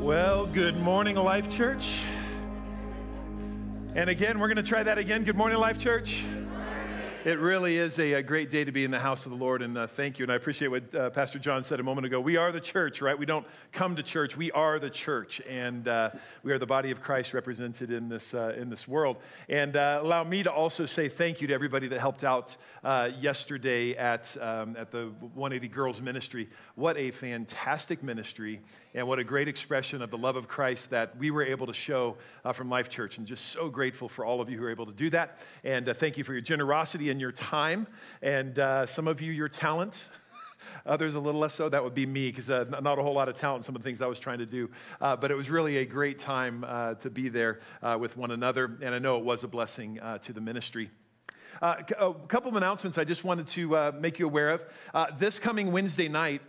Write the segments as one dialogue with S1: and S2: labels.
S1: Well, good morning, Life Church. And again, we're going to try that again. Good morning, Life Church. It really is a, a, great day to be in the house of the Lord, and uh, thank you. And I appreciate what uh, Pastor John said a moment ago. We are the church, right? We don't come to church. We are the church, and uh, we are the body of Christ represented in this uh, in this world. And uh, allow me to also say thank you to everybody that helped out uh, yesterday at um, at the 180 Girls Ministry. What a fantastic ministry, and what a great expression of the love of Christ that we were able to show from Life Church. And just so grateful for all of you who were able to do that. And thank you for your generosity and your time, and uh, some of you, your talent. Others a little less so. That would be me because uh, not a whole lot of talent. Some of the things I was trying to do, uh, but it was really a great time uh, to be there uh, with one another, and I know it was a blessing uh, to the ministry. a couple of announcements I just wanted to make you aware of. this coming Wednesday night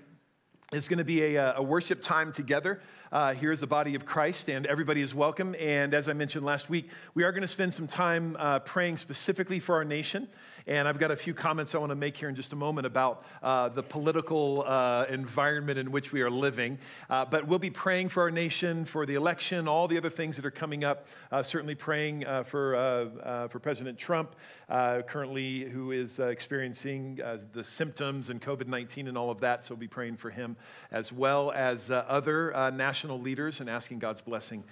S1: is going to be a, a worship time together. Uh, here's the body of Christ, and everybody is welcome. And as I mentioned last week, we are going to spend some time uh, praying specifically for our nation. And I've got a few comments I want to make here in just a moment about uh, the political uh, environment in which we are living. Uh, but we'll be praying for our nation, for the election, all the other things that are coming up. Uh, certainly praying uh, for, uh, for President Trump, currently, who is experiencing the symptoms and COVID 19 and all of that. So we'll be praying for him as well as other national leaders and asking God's blessing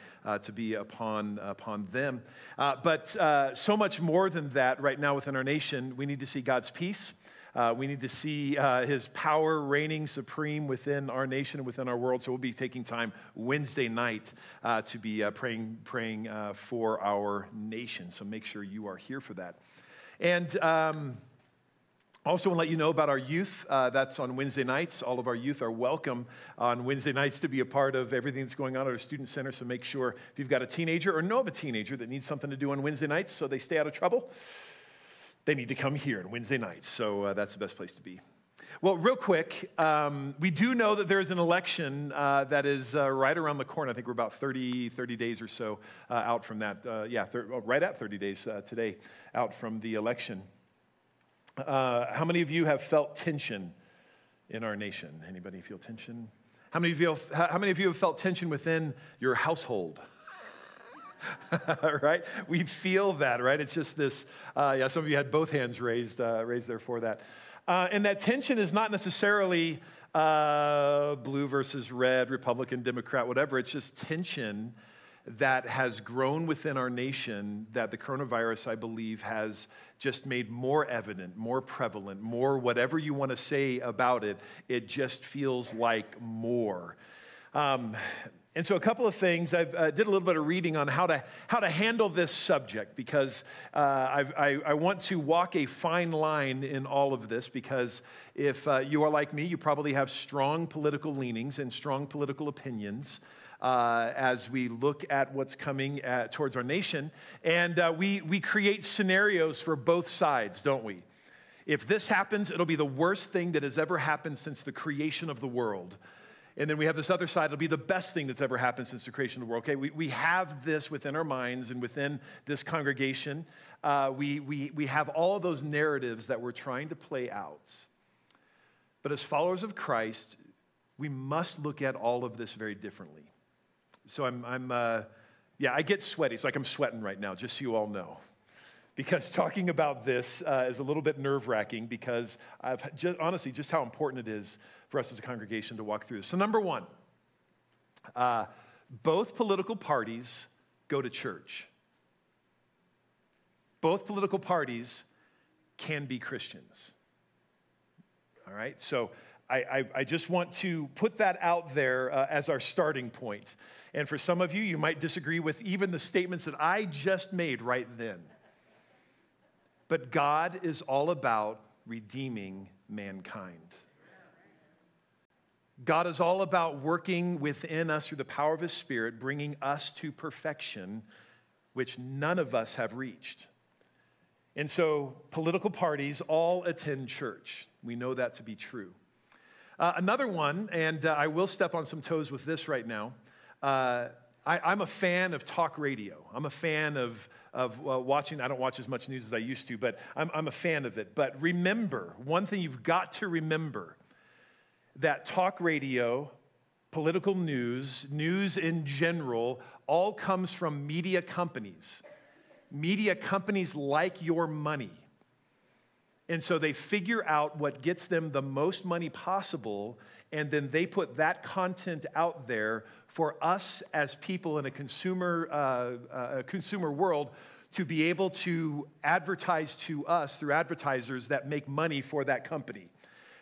S1: to be upon, upon them. but so much more than that right now within our nation we need to see God's peace. Uh, we need to see uh, his power reigning supreme within our nation within our world. So we'll be taking time Wednesday night uh, to be uh, praying, praying uh, for our nation. So make sure you are here for that. And um, also, want to let you know about our youth. Uh, that's on Wednesday nights. All of our youth are welcome on Wednesday nights to be a part of everything that's going on at our student center. So make sure if you've got a teenager or know of a teenager that needs something to do on Wednesday nights so they stay out of trouble, they need to come here on Wednesday nights. So uh, that's the best place to be. Well, real quick, um, we do know that there is an election uh, that is uh, right around the corner. I think we're about 30, 30 days or so uh, out from that. Uh, yeah, thir- oh, right at 30 days uh, today out from the election. how many of you have felt tension in our nation? Anybody feel tension? How many of you have, how many of you have felt tension within your household? right? We feel that, right? It's just this, uh, yeah, some of you had both hands raised, uh, raised there for that. Uh, and that tension is not necessarily uh, blue versus red, Republican, Democrat, whatever. It's just tension that has grown within our nation that the coronavirus, I believe, has just made more evident, more prevalent, more whatever you want to say about it. It just feels like more. Um, and so, a couple of things. I uh, did a little bit of reading on how to, how to handle this subject because uh, I, I, want to walk a fine line in all of this. Because if uh, you are like me, you probably have strong political leanings and strong political opinions. Uh, as we look at what's coming at, towards our nation. And uh, we, we create scenarios for both sides, don't we? If this happens, it'll be the worst thing that has ever happened since the creation of the world. And then we have this other side, it'll be the best thing that's ever happened since the creation of the world. Okay, we, we have this within our minds and within this congregation. Uh, we, we, we have all those narratives that we're trying to play out. But as followers of Christ, we must look at all of this very differently. So I'm, I'm uh, yeah, I get sweaty. It's like I'm sweating right now, just so you all know. Because talking about this uh, is a little bit nerve wracking because I've just, honestly, just how important it is for us as a congregation to walk through this. So, number one, uh, both political parties go to church. Both political parties can be Christians. All right? So, I, I, I just want to put that out there uh, as our starting point. And for some of you, you might disagree with even the statements that I just made right then. But God is all about redeeming mankind. God is all about working within us through the power of His Spirit, bringing us to perfection, which none of us have reached. And so, political parties all attend church. We know that to be true. Uh, another one, and uh, I will step on some toes with this right now. Uh, I, am a fan of talk radio. I'm a fan of, of uh, watching, I don't watch as much news as I used to, but I'm, I'm a fan of it. But remember, one thing you've got to remember that talk radio political news, news in general, all comes from media companies. Media companies like your money. And so they figure out what gets them the most money possible, and then they put that content out there for us as people in a consumer, uh, uh, consumer world to be able to advertise to us through advertisers that make money for that company.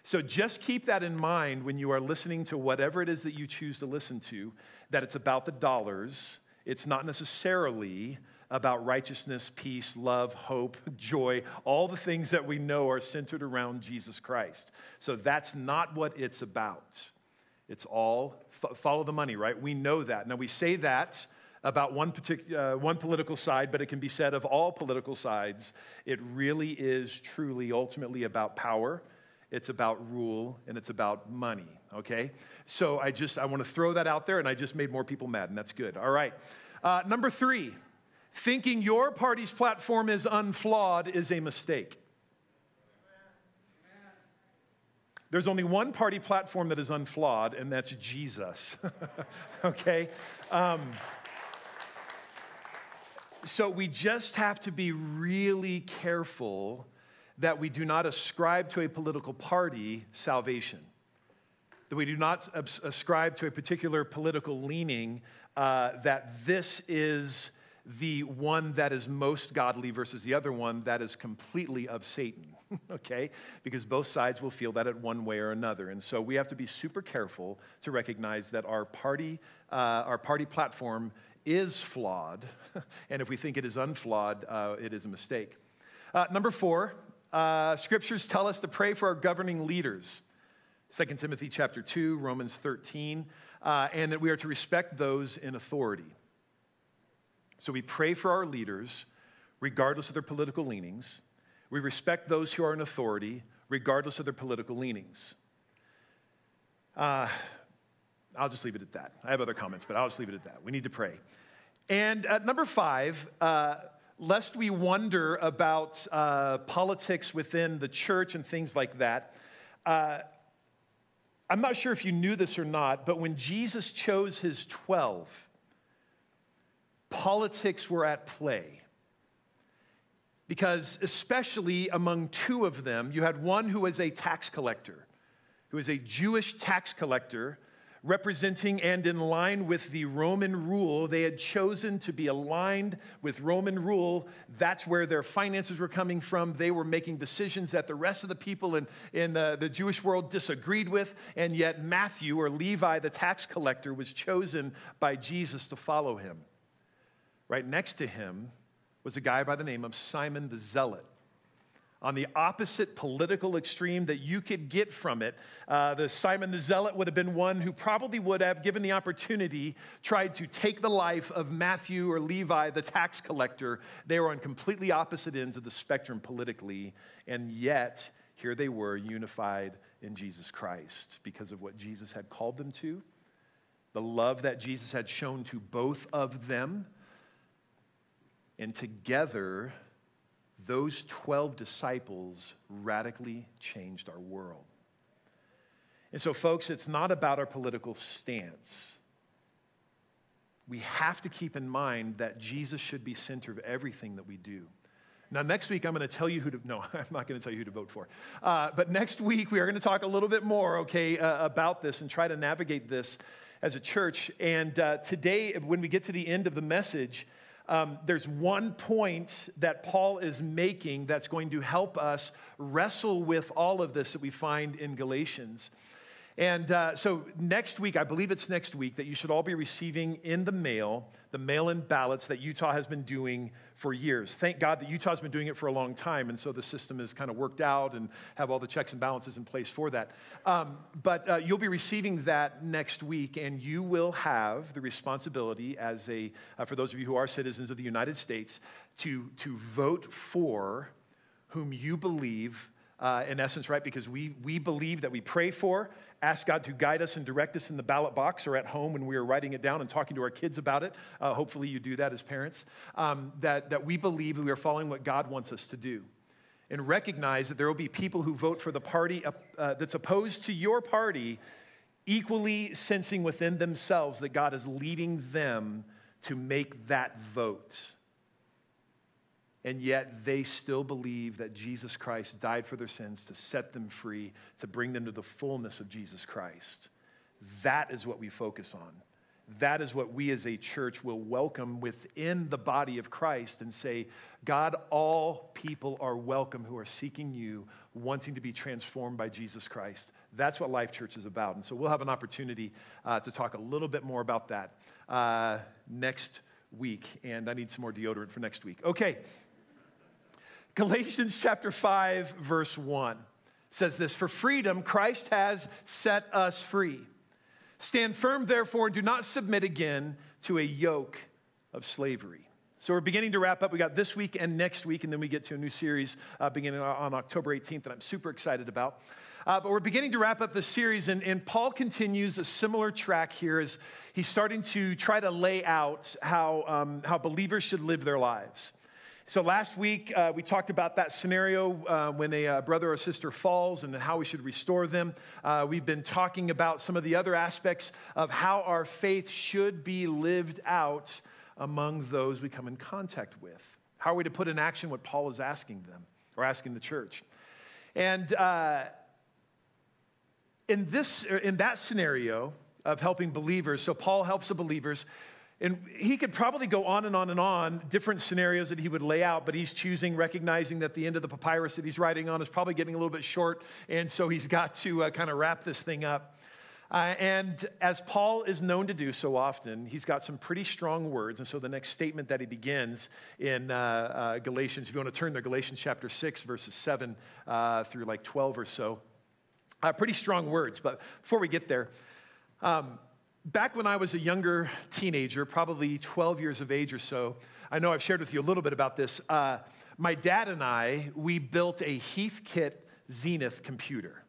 S1: So just keep that in mind when you are listening to whatever it is that you choose to listen to, that it's about the dollars. It's not necessarily about righteousness, peace, love, hope, joy, all the things that we know are centered around Jesus Christ. So that's not what it's about. It's all follow the money, right? We know that. Now we say that about one, particular, uh, one political side, but it can be said of all political sides. It really is truly, ultimately about power. It's about rule and it's about money, okay? So I just, I want to throw that out there and I just made more people mad and that's good. All right. Uh, number three, thinking your party's platform is unflawed is a mistake. There's only one party platform that is unflawed, and that's Jesus. okay? Um, so we just have to be really careful that we do not ascribe to a political party salvation, that we do not ascribe to a particular political leaning, uh, that this is the one that is most godly versus the other one that is completely of Satan, okay? Because both sides will feel that at one way or another. And so we have to be super careful to recognize that our party, uh, our party platform is flawed, and if we think it is unflawed, uh, it is a mistake. Uh, number four, uh, scriptures tell us to pray for our governing leaders. 2 Timothy chapter 2, Romans 13, uh, and that we are to respect those in authority. So we pray for our leaders, regardless of their political leanings. We respect those who are in authority, regardless of their political leanings. Uh, I'll just leave it at that. I have other comments, but I'll just leave it at that. We need to pray. And at number five, uh, lest we wonder about uh, politics within the church and things like that, uh, I'm not sure if you knew this or not, but when Jesus chose his 12, politics were at play. Because, especially among two of them, you had one who was a tax collector, who was a Jewish tax collector representing and in line with the Roman rule. They had chosen to be aligned with Roman rule. That's where their finances were coming from. They were making decisions that the rest of the people in, in the, the Jewish world disagreed with. And yet, Matthew, or Levi, the tax collector, was chosen by Jesus to follow him. Right next to him was a guy by the name of Simon the Zealot on the opposite political extreme that you could get from it. Uh, the Simon the Zealot would have been one who probably would have, given the opportunity, tried to take the life of Matthew or Levi, the tax collector. They were on completely opposite ends of the spectrum politically, and yet here they were unified in Jesus Christ because of what Jesus had called them to, the love that Jesus had shown to both of them, and together those 12 disciples radically changed our world. And so, folks, it's not about our political stance. We have to keep in mind that Jesus should be center of everything that we do. Now, next week, I'm going to tell you who to, no, I'm not going to tell you who to vote for. Uh, but next week, we are going to talk a little bit more, okay, uh, about this and try to navigate this as a church. And uh, today, when we get to the end of the message, um, there's one point that Paul is making that's going to help us wrestle with all of this that we find in Galatians. And uh, so next week, I believe it's next week, that you should all be receiving in the mail the mail in ballots that Utah has been doing for years. Thank God that Utah's been doing it for a long time, and so the system is kind of worked out and have all the checks and balances in place for that. Um, but uh, you'll be receiving that next week, and you will have the responsibility, as a uh, for those of you who are citizens of the United States, to to vote for whom you believe. Uh, in essence, right? Because we, we believe that we pray for ask God to guide us and direct us in the ballot box or at home when we are writing it down and talking to our kids about it. Uh, hopefully, you do that as parents. Um, that, that we believe that we are following what God wants us to do. And recognize that there will be people who vote for the party uh, that's opposed to your party equally sensing within themselves that God is leading them to make that vote. And yet they still believe that Jesus Christ died for their sins to set them free, to bring them to the fullness of Jesus Christ. That is what we focus on. That is what we as a church will welcome within the body of Christ and say, God, all people are welcome who are seeking you, wanting to be transformed by Jesus Christ. That's what Life Church is about. And so we'll have an opportunity uh, to talk a little bit more about that uh, next week. And I need some more deodorant for next week. Okay. Galatians chapter 5, verse 1 says this For freedom, Christ has set us free. Stand firm, therefore, and do not submit again to a yoke of slavery. So we're beginning to wrap up. We got this week and next week, and then we get to a new series uh, beginning on October 18th that I'm super excited about. Uh, but we're beginning to wrap up the series, and, and Paul continues a similar track here as he's starting to try to lay out how, um, how believers should live their lives. So last week, uh, we talked about that scenario uh, when a uh, brother or sister falls and how we should restore them. Uh, we've been talking about some of the other aspects of how our faith should be lived out among those we come in contact with. How are we to put in action what Paul is asking them or asking the church? And uh, in, this, in that scenario of helping believers, so Paul helps the believers, and he could probably go on and on and on, different scenarios that he would lay out, but he's choosing, recognizing that the end of the papyrus that he's writing on is probably getting a little bit short, and so he's got to uh, kind of wrap this thing up. Uh, and as Paul is known to do so often, he's got some pretty strong words. And so the next statement that he begins in uh, uh, Galatians, if you want to turn there, Galatians chapter 6, verses 7 uh, through like 12 or so, uh, pretty strong words. But before we get there, um, back when I was a younger teenager, probably 12 years of age or so, I know I've shared with you a little bit about this. Uh, my dad and I, we built a Heathkit Zenith computer.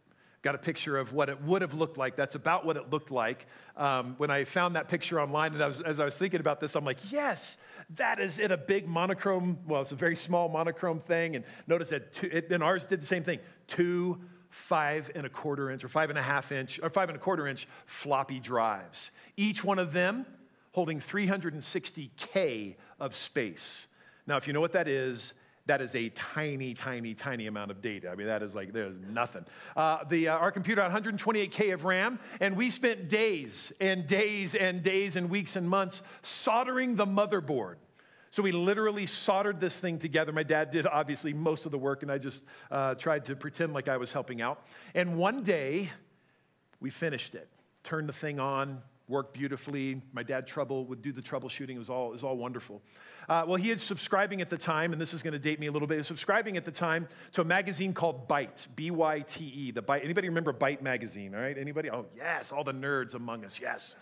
S1: Got a picture of what it would have looked like. That's about what it looked like. Um, when I found that picture online, and I was, as I was thinking about this, I'm like, yes, that is in a big monochrome. Well, it's a very small monochrome thing. And notice that, two, it, and ours did the same thing. Two five and a quarter inch or five and a half inch or five and a quarter inch floppy drives. Each one of them holding 360K of space. Now, if you know what that is, that is a tiny, tiny, tiny amount of data. I mean, that is like, there's nothing. Uh, the, uh, our computer had 128K of RAM, and we spent days and days and days and weeks and months soldering the motherboard. So we literally soldered this thing together. My dad did obviously most of the work, and I just uh, tried to pretend like I was helping out. And one day, we finished it, turned the thing on, worked beautifully. My dad trouble would do the troubleshooting. It was all, it was all wonderful. Uh, well, he is subscribing at the time, and this is going to date me a little bit. Subscribing at the time to a magazine called Byte, B-Y-T-E. The Byte. Anybody remember Byte magazine? All right, anybody? Oh, yes, all the nerds among us. Yes.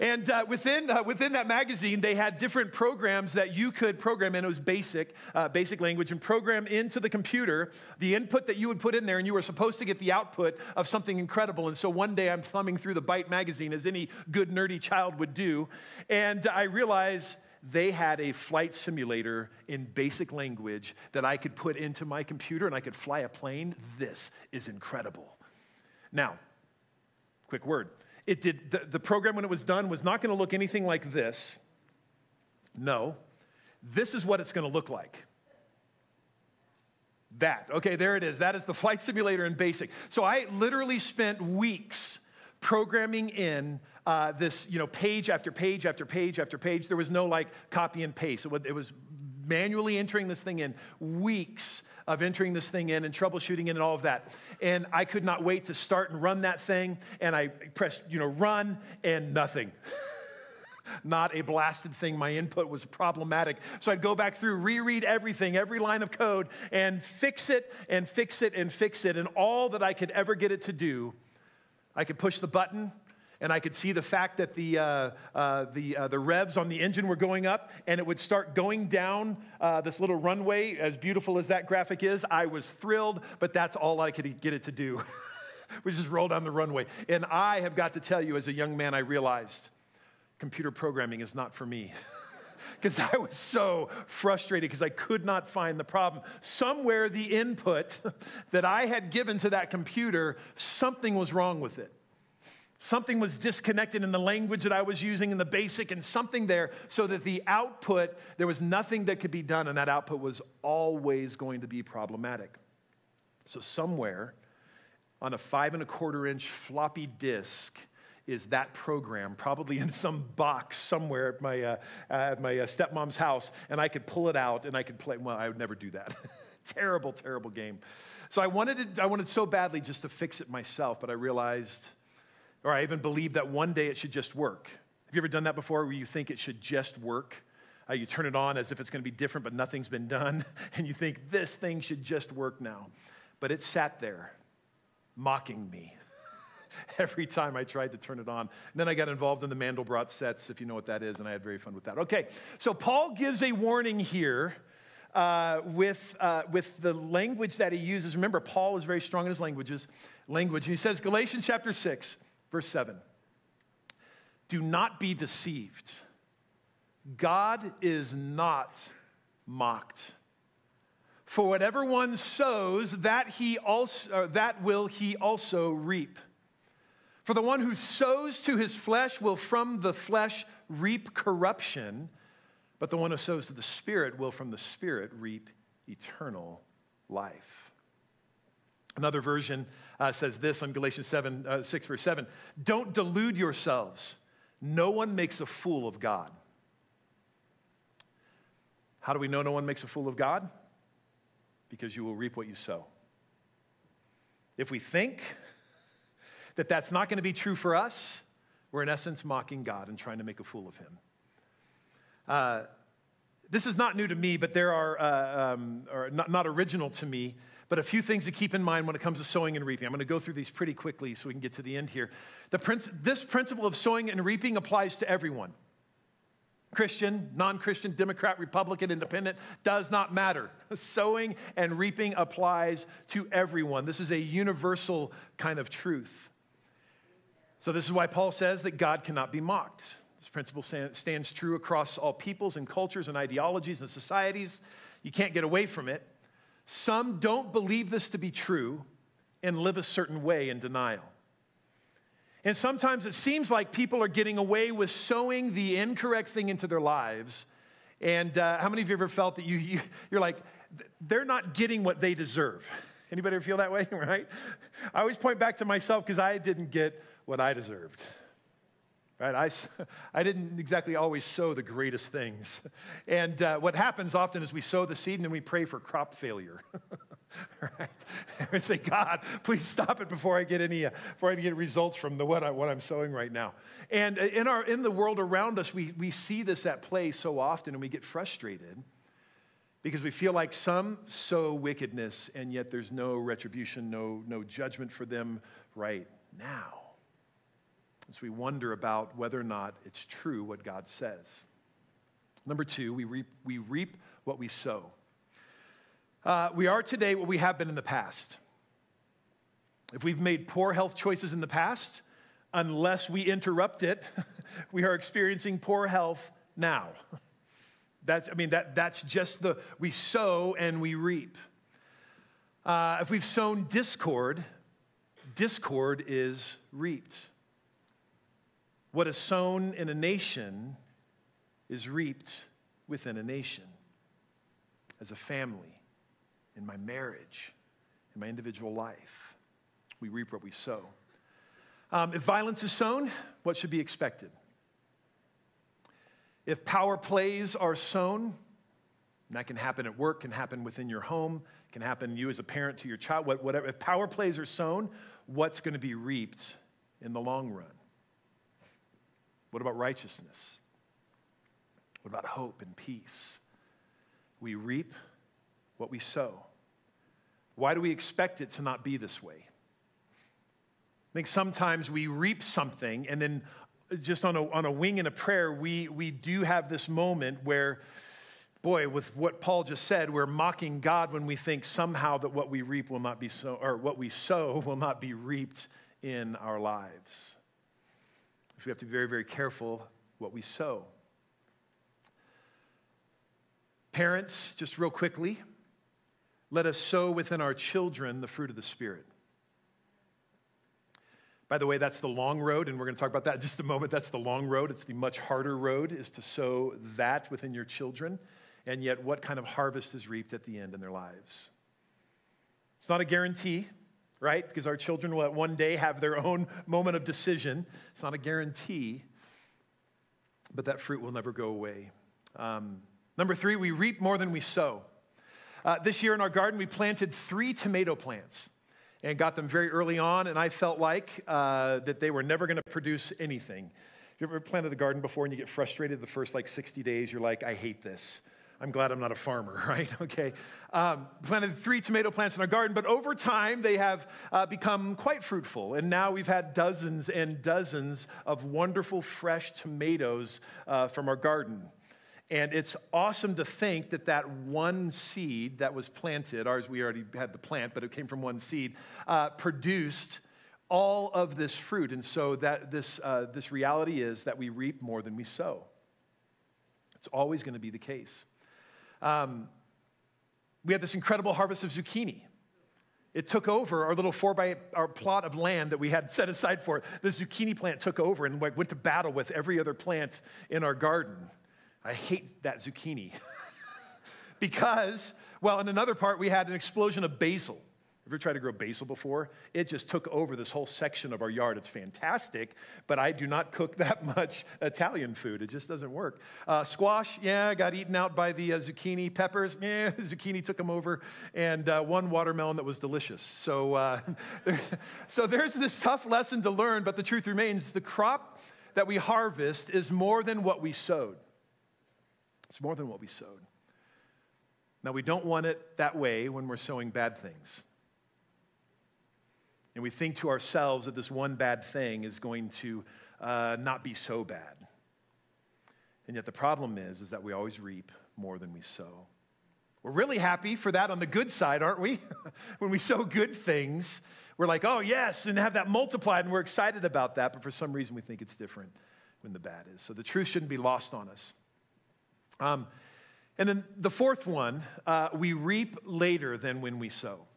S1: And uh, within, uh, within that magazine, they had different programs that you could program in. It was basic, uh, basic language, and program into the computer the input that you would put in there, and you were supposed to get the output of something incredible. And so one day I'm thumbing through the Byte magazine, as any good nerdy child would do, and I realize they had a flight simulator in basic language that I could put into my computer and I could fly a plane. This is incredible. Now, quick word. It did, the, the program, when it was done, was not going to look anything like this. No, this is what it's going to look like. That, okay, there it is. That is the flight simulator in basic. So I literally spent weeks programming in uh, this, you know, page after page after page after page. There was no like copy and paste. It was manually entering this thing in, weeks of entering this thing in and troubleshooting it and all of that. And I could not wait to start and run that thing. And I pressed, you know, run and nothing. not a blasted thing. My input was problematic. So I'd go back through, reread everything, every line of code, and fix it and fix it and fix it. And all that I could ever get it to do, I could push the button and I could see the fact that the, uh, uh, the, uh, the revs on the engine were going up, and it would start going down uh, this little runway, as beautiful as that graphic is. I was thrilled, but that's all I could get it to do. we just roll down the runway. And I have got to tell you, as a young man, I realized computer programming is not for me. because I was so frustrated because I could not find the problem. Somewhere, the input that I had given to that computer, something was wrong with it. Something was disconnected in the language that I was using in the basic, and something there, so that the output, there was nothing that could be done, and that output was always going to be problematic. So, somewhere on a five and a quarter inch floppy disk is that program, probably in some box somewhere at my, uh, at my uh, stepmom's house, and I could pull it out and I could play. Well, I would never do that. terrible, terrible game. So I wanted, to, I wanted so badly just to fix it myself, but I realized, or I even believe that one day it should just work. Have you ever done that before where you think it should just work? Uh, you turn it on as if it's going to be different, but nothing's been done, and you think this thing should just work now. But it sat there mocking me every time I tried to turn it on. And then I got involved in the Mandelbrot sets, if you know what that is, and I had very fun with that. Okay, so Paul gives a warning here. Uh, with, uh, with the language that he uses. Remember, Paul is very strong in his languages, language. He says, Galatians chapter 6, verse 7. Do not be deceived. God is not mocked. For whatever one sows, that, he also, that will he also reap. For the one who sows to his flesh will from the flesh reap corruption, but the one who sows to the Spirit will from the Spirit reap eternal life. Another version uh, says this on Galatians 7, uh, 6, verse 7 Don't delude yourselves. No one makes a fool of God. How do we know no one makes a fool of God? because you will reap what you sow. If we think that that's not going to be true for us, we're in essence mocking God and trying to make a fool of him. Uh, this is not new to me, but there are, uh, um, or not, not original to me, but a few things to keep in mind when it comes to sowing and reaping. I'm going to go through these pretty quickly so we can get to the end here. The princ- this principle of sowing and reaping applies to everyone. Christian, non Christian, Democrat, Republican, Independent, does not matter. Sowing and reaping applies to everyone. This is a universal kind of truth. So, this is why Paul says that God cannot be mocked. This principle stands true across all peoples and cultures and ideologies and societies. You can't get away from it. Some don't believe this to be true and live a certain way in denial. And sometimes it seems like people are getting away with sowing the incorrect thing into their lives. And uh, how many of you ever felt that you, you, you're like, they're not getting what they deserve? Anybody ever feel that way, right? I always point back to myself because I didn't get what I deserved. Right? I, I didn't exactly always sow the greatest things. And uh, what happens often is we sow the seed and then we pray for crop failure. right? And say, God, please stop it before I get any, uh, before I get results from the, what, I, what I'm sowing right now. And uh, in, our, in the world around us, we, we see this at play so often and we get frustrated because we feel like some sow wickedness and yet there's no retribution, no, no judgment for them right now. As we wonder about whether or not it's true what God says. Number two, we reap, we reap what we sow. Uh, we are today what we have been in the past. If we've made poor health choices in the past, unless we interrupt it, we are experiencing poor health now. That's, I mean, that, that's just the, we sow and we reap. Uh, if we've sown discord, discord is reaped. What is sown in a nation is reaped within a nation as a family in my marriage, in my individual life. We reap what we sow. Um, if violence is sown, what should be expected? If power plays are sown, and that can happen at work, can happen within your home, can happen you as a parent to your child, whatever. If power plays are sown, what's going to be reaped in the long run? What about righteousness? What about hope and peace? We reap what we sow. Why do we expect it to not be this way? I think sometimes we reap something and then just on a, on a wing and a prayer, we, we do have this moment where, boy, with what Paul just said, we're mocking God when we think somehow that what we reap will not be so, or what we sow will not be reaped in our lives. We have to be very, very careful what we sow. Parents, just real quickly, let us sow within our children the fruit of the Spirit. By the way, that's the long road, and we're going to talk about that in just a moment. That's the long road. It's the much harder road, is to sow that within your children. And yet, what kind of harvest is reaped at the end in their lives? It's not a guarantee, right? Because our children will at one day have their own moment of decision. It's not a guarantee, but that fruit will never go away. Um, number three, we reap more than we sow. Uh, this year in our garden, we planted three tomato plants and got them very early on, and I felt like uh, that they were never going to produce anything. If you ever planted a garden before and you get frustrated the first like 60 days? You're like, I hate this. I'm glad I'm not a farmer, right? Okay. Um, planted three tomato plants in our garden, but over time they have uh, become quite fruitful. And now we've had dozens and dozens of wonderful fresh tomatoes uh, from our garden. And it's awesome to think that that one seed that was planted, ours we already had the plant, but it came from one seed, uh, produced all of this fruit. And so that this, uh, this reality is that we reap more than we sow. It's always going to be the case. Um, we had this incredible harvest of zucchini. It took over our little four by our plot of land that we had set aside for it. The zucchini plant took over and went to battle with every other plant in our garden. I hate that zucchini. because, well, in another part, we had an explosion of basil. Ever tried to grow basil before? It just took over this whole section of our yard. It's fantastic, but I do not cook that much Italian food. It just doesn't work. Uh, squash, yeah, got eaten out by the uh, zucchini. Peppers, yeah, zucchini took them over. And uh, one watermelon that was delicious. So, uh, so there's this tough lesson to learn, but the truth remains the crop that we harvest is more than what we sowed. It's more than what we sowed. Now, we don't want it that way when we're sowing bad things. And we think to ourselves that this one bad thing is going to uh, not be so bad. And yet the problem is, is that we always reap more than we sow. We're really happy for that on the good side, aren't we? when we sow good things, we're like, oh, yes, and have that multiplied, and we're excited about that. But for some reason, we think it's different when the bad is. So the truth shouldn't be lost on us. Um, and then the fourth one, uh, we reap later than when we sow.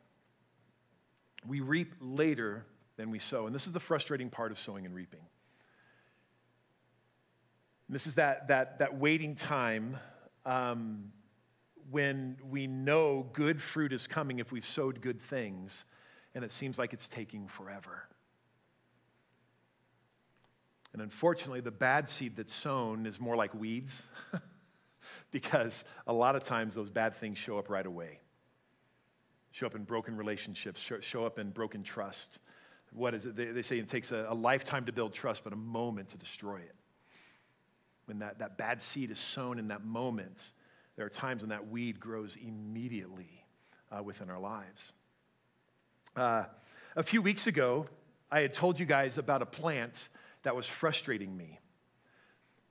S1: We reap later than we sow. And this is the frustrating part of sowing and reaping. And this is that, that, that waiting time um, when we know good fruit is coming if we've sowed good things, and it seems like it's taking forever. And unfortunately, the bad seed that's sown is more like weeds. because a lot of times those bad things show up right away. Show up in broken relationships, show, show up in broken trust. What is it? They, they say it takes a, a lifetime to build trust, but a moment to destroy it. When that, that bad seed is sown in that moment, there are times when that weed grows immediately uh, within our lives. Uh, a few weeks ago, I had told you guys about a plant that was frustrating me.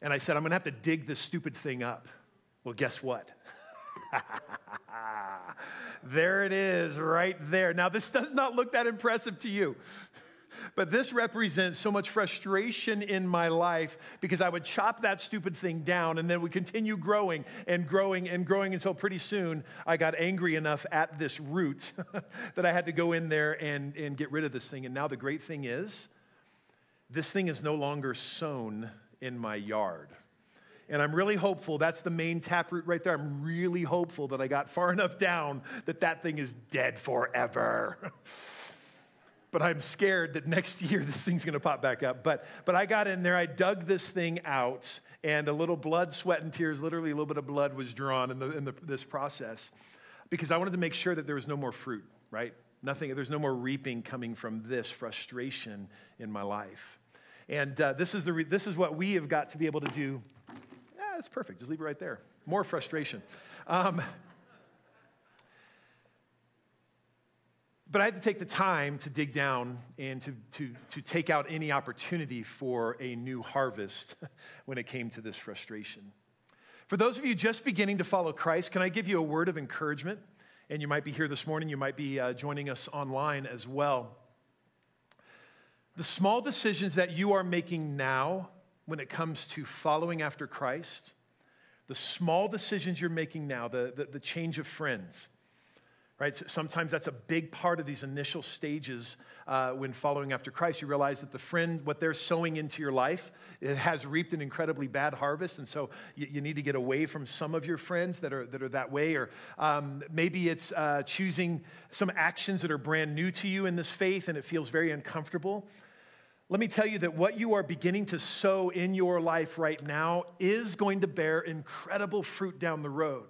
S1: And I said, I'm going to have to dig this stupid thing up. Well, guess what? there it is, right there. Now, this does not look that impressive to you. But this represents so much frustration in my life because I would chop that stupid thing down and then would continue growing and growing and growing until pretty soon I got angry enough at this root that I had to go in there and, and get rid of this thing. And now the great thing is, this thing is no longer sown in my yard. And I'm really hopeful, that's the main taproot right there. I'm really hopeful that I got far enough down that that thing is dead forever. but I'm scared that next year this thing's gonna pop back up. But, but I got in there, I dug this thing out, and a little blood, sweat, and tears, literally a little bit of blood was drawn in, the, in the, this process because I wanted to make sure that there was no more fruit, right? Nothing, there's no more reaping coming from this frustration in my life. And uh, this, is the re- this is what we have got to be able to do that's perfect. Just leave it right there. More frustration. Um, but I had to take the time to dig down and to, to, to take out any opportunity for a new harvest when it came to this frustration. For those of you just beginning to follow Christ, can I give you a word of encouragement? And you might be here this morning, you might be uh, joining us online as well. The small decisions that you are making now when it comes to following after Christ, the small decisions you're making now, the, the, the change of friends, right? Sometimes that's a big part of these initial stages uh, when following after Christ. You realize that the friend, what they're sowing into your life, it has reaped an incredibly bad harvest, and so you, you need to get away from some of your friends that are that are that way. Or um, maybe it's uh, choosing some actions that are brand new to you in this faith, and it feels very uncomfortable. Let me tell you that what you are beginning to sow in your life right now is going to bear incredible fruit down the road.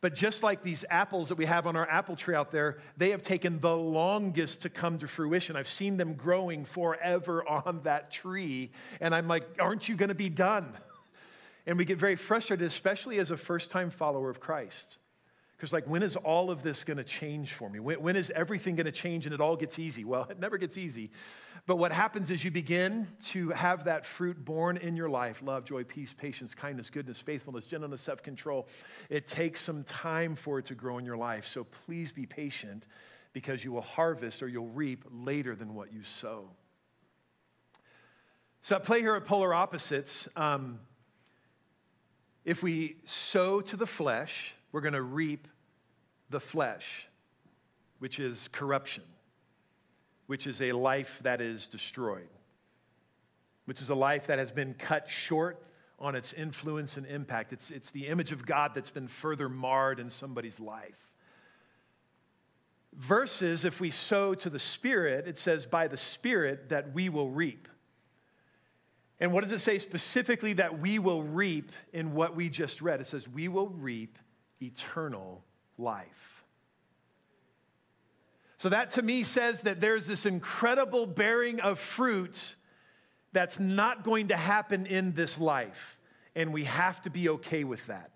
S1: But just like these apples that we have on our apple tree out there, they have taken the longest to come to fruition. I've seen them growing forever on that tree. And I'm like, aren't you going to be done? And we get very frustrated, especially as a first time follower of Christ. Because, like, when is all of this going to change for me? When, when is everything going to change and it all gets easy? Well, it never gets easy. But what happens is you begin to have that fruit born in your life love, joy, peace, patience, kindness, goodness, faithfulness, gentleness, self control. It takes some time for it to grow in your life. So please be patient because you will harvest or you'll reap later than what you sow. So I play here at polar opposites. Um, if we sow to the flesh, we're going to reap the flesh, which is corruption, which is a life that is destroyed, which is a life that has been cut short on its influence and impact. It's, it's the image of God that's been further marred in somebody's life. Versus, if we sow to the Spirit, it says, by the Spirit that we will reap. And what does it say specifically that we will reap in what we just read? It says, we will reap eternal life. So, that to me says that there's this incredible bearing of fruit that's not going to happen in this life. And we have to be okay with that.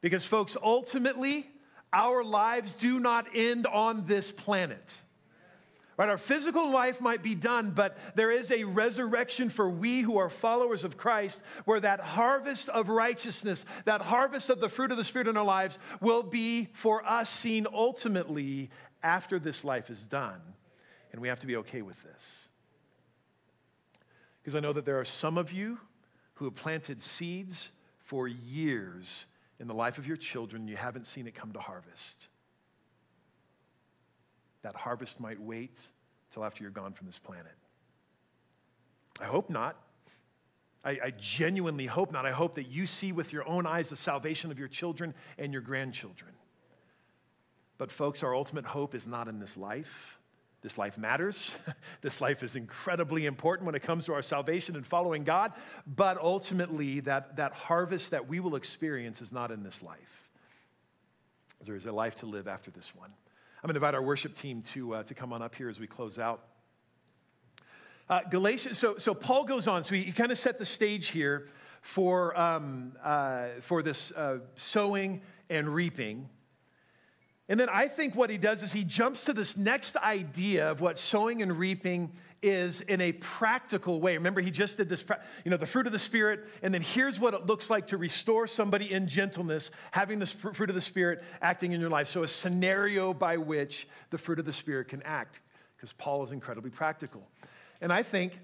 S1: Because, folks, ultimately, our lives do not end on this planet. Right? Our physical life might be done, but there is a resurrection for we who are followers of Christ, where that harvest of righteousness, that harvest of the fruit of the Spirit in our lives, will be for us seen ultimately after this life is done. And we have to be okay with this. Because I know that there are some of you who have planted seeds for years in the life of your children, and you haven't seen it come to harvest that harvest might wait till after you're gone from this planet. I hope not. I, I, genuinely hope not. I hope that you see with your own eyes the salvation of your children and your grandchildren. But, folks, our ultimate hope is not in this life. This life matters. this life is incredibly important when it comes to our salvation and following God. But ultimately, that, that harvest that we will experience is not in this life. There is a life to live after this one. I'm going to invite our worship team to, uh, to come on up here as we close out. Uh, Galatians, so, so Paul goes on. So he, he kind of set the stage here for, um, uh, for this uh, sowing and reaping. And then I think what he does is he jumps to this next idea of what sowing and reaping is in a practical way. Remember, he just did this, you know, the fruit of the Spirit, and then here's what it looks like to restore somebody in gentleness, having the fruit of the Spirit acting in your life. So, a scenario by which the fruit of the Spirit can act, because Paul is incredibly practical. And I think,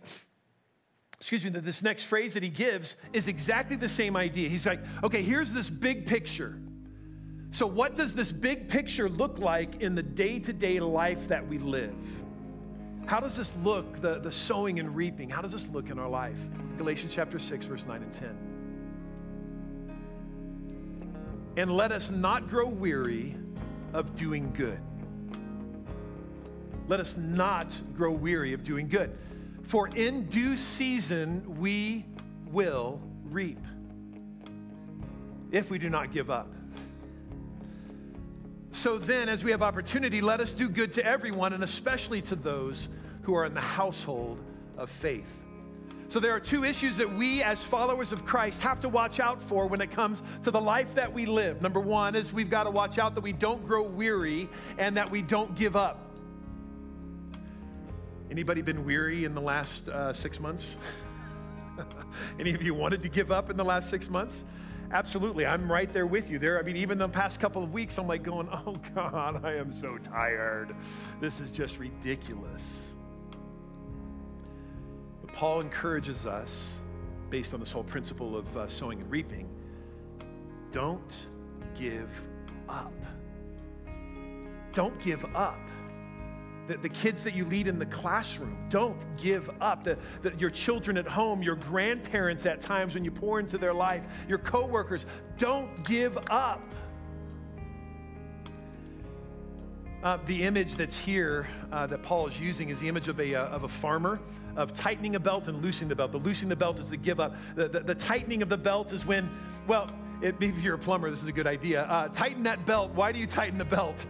S1: excuse me, that this next phrase that he gives is exactly the same idea. He's like, okay, here's this big picture. So, what does this big picture look like in the day to day life that we live? How does this look, the, the sowing and reaping? How does this look in our life? Galatians chapter 6, verse 9 and 10. And let us not grow weary of doing good. Let us not grow weary of doing good. For in due season we will reap if we do not give up. So then, as we have opportunity, let us do good to everyone, and especially to those who are in the household of faith. So, there are two issues that we, as followers of Christ, have to watch out for when it comes to the life that we live. Number one is we've got to watch out that we don't grow weary and that we don't give up. Anybody been weary in the last uh, six months? Any of you wanted to give up in the last six months? Absolutely. I'm right there with you. There, I mean, even the past couple of weeks, I'm like going, oh God, I am so tired. This is just ridiculous. But Paul encourages us, based on this whole principle of uh, sowing and reaping, don't give up. don't give up. The, the, kids that you lead in the classroom, don't give up. The, the, your children at home, your grandparents at times when you pour into their life, your coworkers, don't give up. Uh, the image that's here uh, that Paul is using is the image of a, uh, of a farmer of tightening a belt and loosening the belt. The loosening the belt is the give up. The, the, the tightening of the belt is when, well, it, if you're a plumber, this is a good idea. Uh, tighten that belt. Why do you tighten the belt?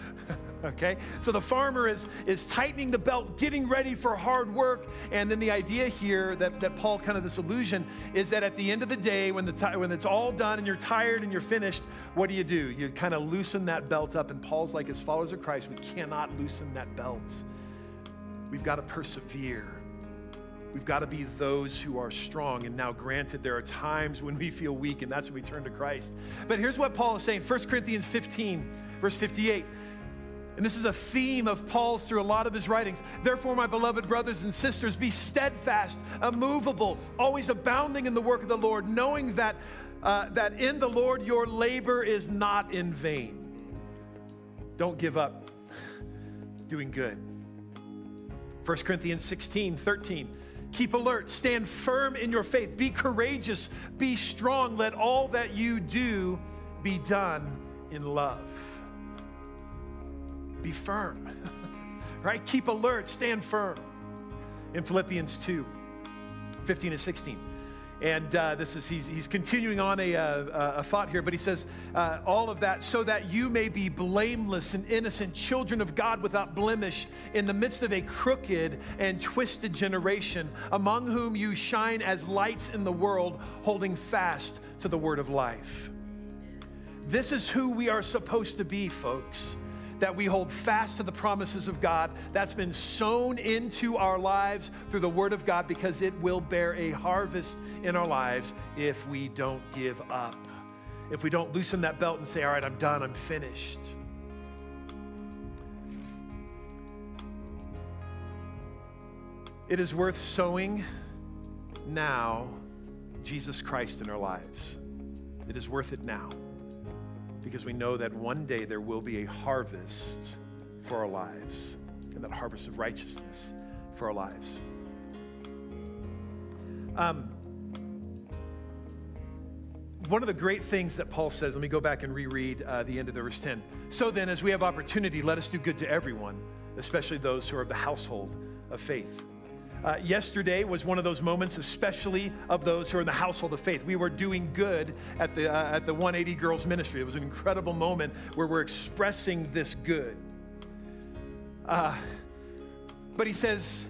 S1: okay? So the farmer is, is tightening the belt, getting ready for hard work. And then the idea here that, that Paul kind of this illusion is that at the end of the day, when, the when it's all done and you're tired and you're finished, what do you do? You kind of loosen that belt up. And Paul's like, as followers of Christ, we cannot loosen that belt. We've got to persevere. We've got to be those who are strong. And now, granted, there are times when we feel weak, and that's when we turn to Christ. But here's what Paul is saying 1 Corinthians 15, verse 58. And this is a theme of Paul's through a lot of his writings. Therefore, my beloved brothers and sisters, be steadfast, immovable, always abounding in the work of the Lord, knowing that, uh, that in the Lord your labor is not in vain. Don't give up doing good. 1 Corinthians 16, 13. Keep alert, stand firm in your faith, be courageous, be strong. Let all that you do be done in love. Be firm, right? Keep alert, stand firm. In Philippians 2 15 and 16. And uh, this is, he's, he's continuing on a, a, a thought here, but he says, uh, all of that so that you may be blameless and innocent, children of God without blemish, in the midst of a crooked and twisted generation, among whom you shine as lights in the world, holding fast to the word of life. This is who we are supposed to be, folks that we hold fast to the promises of God that's been sown into our lives through the Word of God because it will bear a harvest in our lives if we don't give up. If we don't loosen that belt and say, All right, I'm done, I'm finished. It is worth sowing now Jesus Christ in our lives. It is worth it now because we know that one day there will be a harvest for our lives, and that harvest of righteousness for our lives. Um, one of the great things that Paul says, let me go back and reread uh, the end of the verse 10. So then, as we have opportunity, let us do good to everyone, especially those who are of the household of faith. Uh, yesterday was one of those moments, especially of those who are in the household of faith. We were doing good at the, uh, at the 180 Girls Ministry. It was an incredible moment where we're expressing this good. Uh, but he says,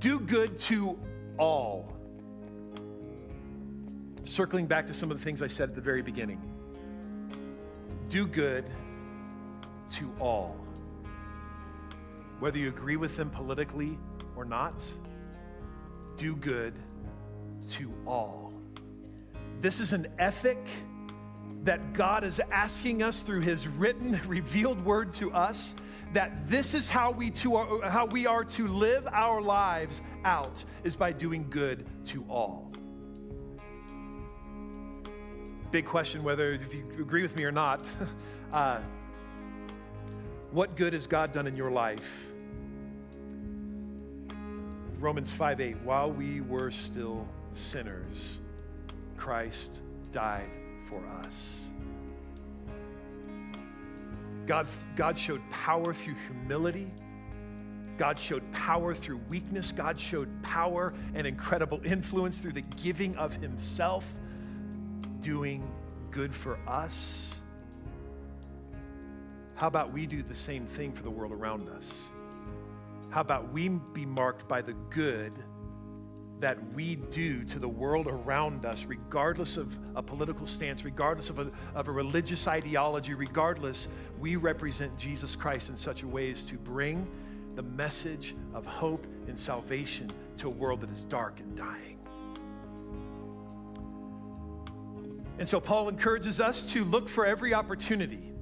S1: do good to all. Circling back to some of the things I said at the very beginning. Do good to all. Whether you agree with them politically or not, do good to all. This is an ethic that God is asking us through his written, revealed word to us that this is how we, to are, how we are to live our lives out is by doing good to all. Big question whether if you agree with me or not. Uh, what good has God done in your life? Romans 5 8, while we were still sinners, Christ died for us. God, God showed power through humility. God showed power through weakness. God showed power and incredible influence through the giving of Himself, doing good for us. How about we do the same thing for the world around us? How about we be marked by the good that we do to the world around us, regardless of a political stance, regardless of a, of a religious ideology, regardless, we represent Jesus Christ in such a way as to bring the message of hope and salvation to a world that is dark and dying. And so Paul encourages us to look for every opportunity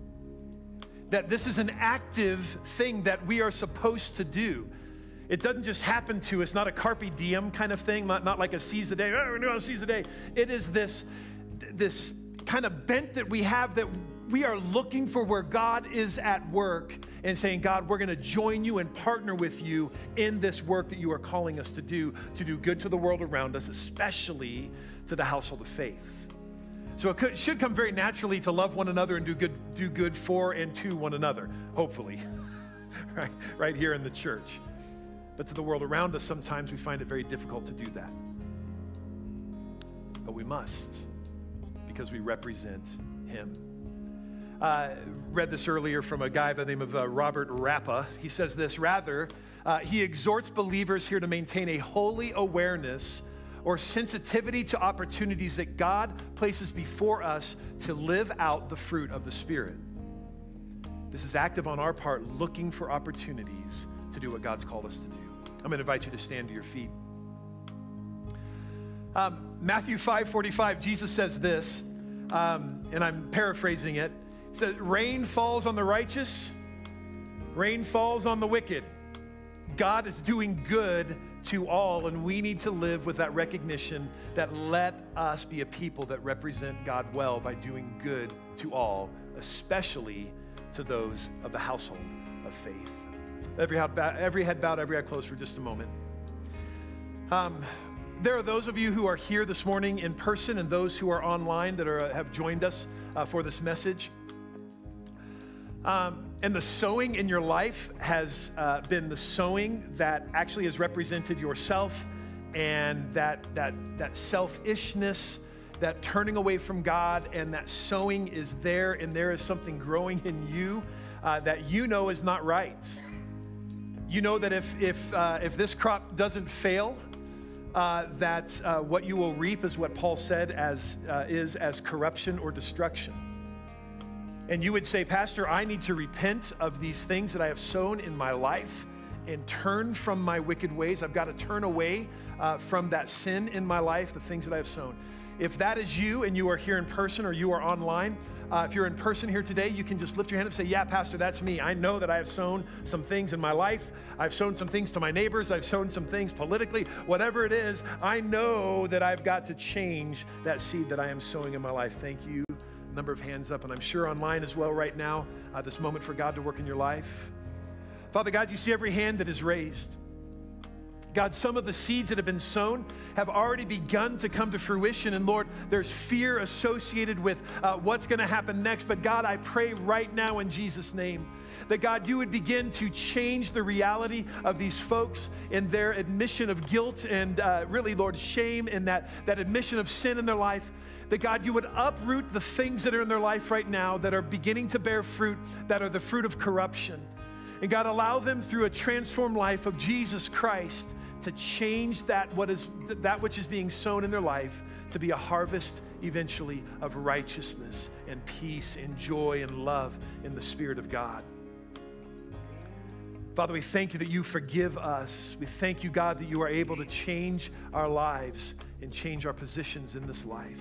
S1: that this is an active thing that we are supposed to do. It doesn't just happen to us, not a carpe diem kind of thing, not, not like a seize a day, oh, we're doing a seize a day. It is this, this kind of bent that we have that we are looking for where God is at work and saying, God, we're going to join you and partner with you in this work that you are calling us to do, to do good to the world around us, especially to the household of faith. So it should come very naturally to love one another and do good, do good for and to one another, hopefully, right, right here in the church. But to the world around us, sometimes we find it very difficult to do that. But we must because we represent Him. Uh, read this earlier from a guy by the name of uh, Robert Rapa. He says this rather, uh, he exhorts believers here to maintain a holy awareness or sensitivity to opportunities that God places before us to live out the fruit of the Spirit. This is active on our part, looking for opportunities to do what God's called us to do. I'm going to invite you to stand to your feet. Um, Matthew 5 45, Jesus says this, um, and I'm paraphrasing it. He says, Rain falls on the righteous, rain falls on the wicked. God is doing good to all, and we need to live with that recognition that let us be a people that represent God well by doing good to all, especially to those of the household of faith. Every head, bowed, every head bowed, every eye closed for just a moment. Um, there are those of you who are here this morning in person and those who are online that are, have joined us uh, for this message. Um, and the sowing in your life has uh, been the sowing that actually has represented yourself and that, that, that selfishness, that turning away from God, and that sowing is there, and there is something growing in you uh, that you know is not right. You know that if, if, uh, if this crop doesn't fail, uh, that uh, what you will reap is what Paul said as, uh, is as corruption or destruction and you would say, Pastor, I need to repent of these things that I have sown in my life and turn from my wicked ways. I've got to turn away uh, from that sin in my life, the things that I have sown. If that is you and you are here in person or you are online, uh, if you're in person here today, you can just lift your hand and say, Yeah, Pastor, that's me. I know that I have sown some things in my life. I've sown some things to my neighbors. I've sown some things politically. Whatever it is, I know that I've got to change that seed that I am sowing in my life. Thank you number of hands up, and I'm sure online as well right now, uh, this moment for God to work in your life. Father God, you see every hand that is raised. God, some of the seeds that have been sown have already begun to come to fruition. And Lord, there's fear associated with uh, what's going to happen next. But God, I pray right now in Jesus' name that God, you would begin to change the reality of these folks in their admission of guilt and uh, really, Lord, shame and that, that admission of sin in their life that God, you would uproot the things that are in their life right now that are beginning to bear fruit, that are the fruit of corruption. And God, allow them through a transformed life of Jesus Christ to change that, what is, that which is being sown in their life to be a harvest eventually of righteousness and peace and joy and love in the Spirit of God. Father, we thank you that you forgive us. We thank you, God, that you are able to change our lives and change our positions in this life.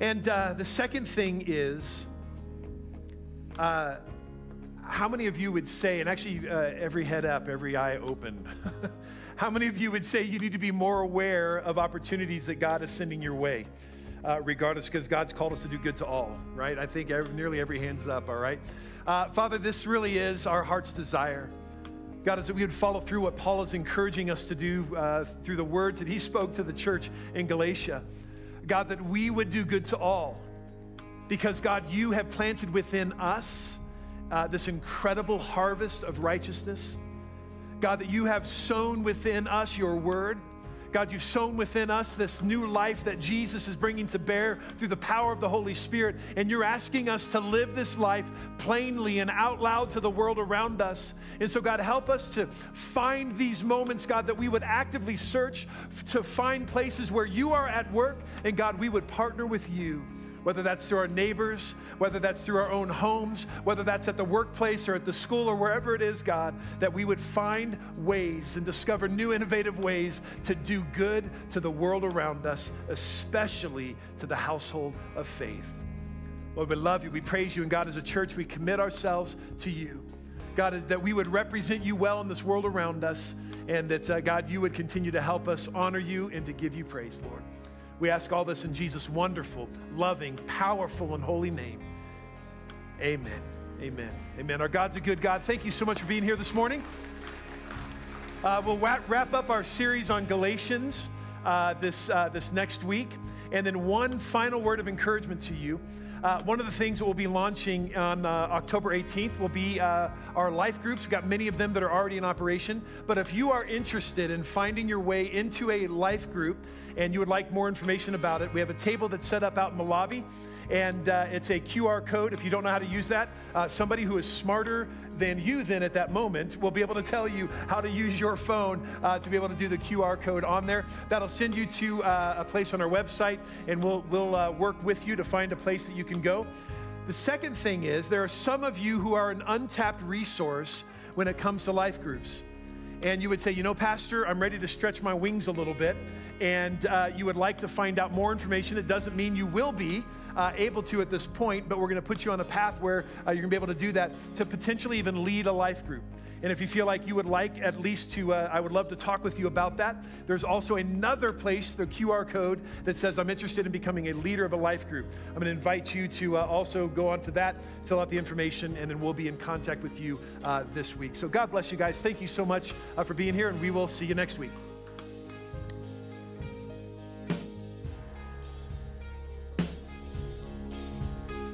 S1: And uh, the second thing is, uh, how many of you would say, and actually, uh, every head up, every eye open, how many of you would say you need to be more aware of opportunities that God is sending your way? Uh, regardless, because God's called us to do good to all, right? I think every, nearly every hand's up, all right? Uh, Father, this really is our heart's desire. God, is that we would follow through what Paul is encouraging us to do uh, through the words that he spoke to the church in Galatia. God, that we would do good to all. Because, God, you have planted within us uh, this incredible harvest of righteousness. God, that you have sown within us your word. God, you've sown within us this new life that Jesus is bringing to bear through the power of the Holy Spirit. And you're asking us to live this life plainly and out loud to the world around us. And so, God, help us to find these moments, God, that we would actively search to find places where you are at work. And, God, we would partner with you whether that's through our neighbors, whether that's through our own homes, whether that's at the workplace or at the school or wherever it is, God, that we would find ways and discover new innovative ways to do good to the world around us, especially to the household of faith. Lord, we love you. We praise you. And God, as a church, we commit ourselves to you. God, that we would represent you well in this world around us, and that, uh, God, you would continue to help us honor you and to give you praise, Lord. We ask all this in Jesus' wonderful, loving, powerful, and holy name. Amen. Amen. Amen. Our God's a good God. Thank you so much for being here this morning. Uh, we'll wrap up our series on Galatians uh, this, uh, this next week. And then, one final word of encouragement to you. Uh, one of the things that we'll be launching on uh, October 18th will be uh, our life groups. We've got many of them that are already in operation. But if you are interested in finding your way into a life group and you would like more information about it, we have a table that's set up out in the lobby and uh, it's a QR code. If you don't know how to use that, uh, somebody who is smarter than you then at that moment will be able to tell you how to use your phone uh, to be able to do the QR code on there. That'll send you to uh, a place on our website, and we'll, we'll uh, work with you to find a place that you can go. The second thing is there are some of you who are an untapped resource when it comes to life groups. And you would say, you know, Pastor, I'm ready to stretch my wings a little bit, and uh, you would like to find out more information. It doesn't mean you will be, uh, able to at this point, but we're going to put you on a path where uh, you're going to be able to do that to potentially even lead a life group. And if you feel like you would like at least to, uh, I would love to talk with you about that. There's also another place, the QR code, that says, I'm interested in becoming a leader of a life group. I'm going to invite you to uh, also go on to that, fill out the information, and then we'll be in contact with you uh, this week. So God bless you guys. Thank you so much uh, for being here, and we will see you next week.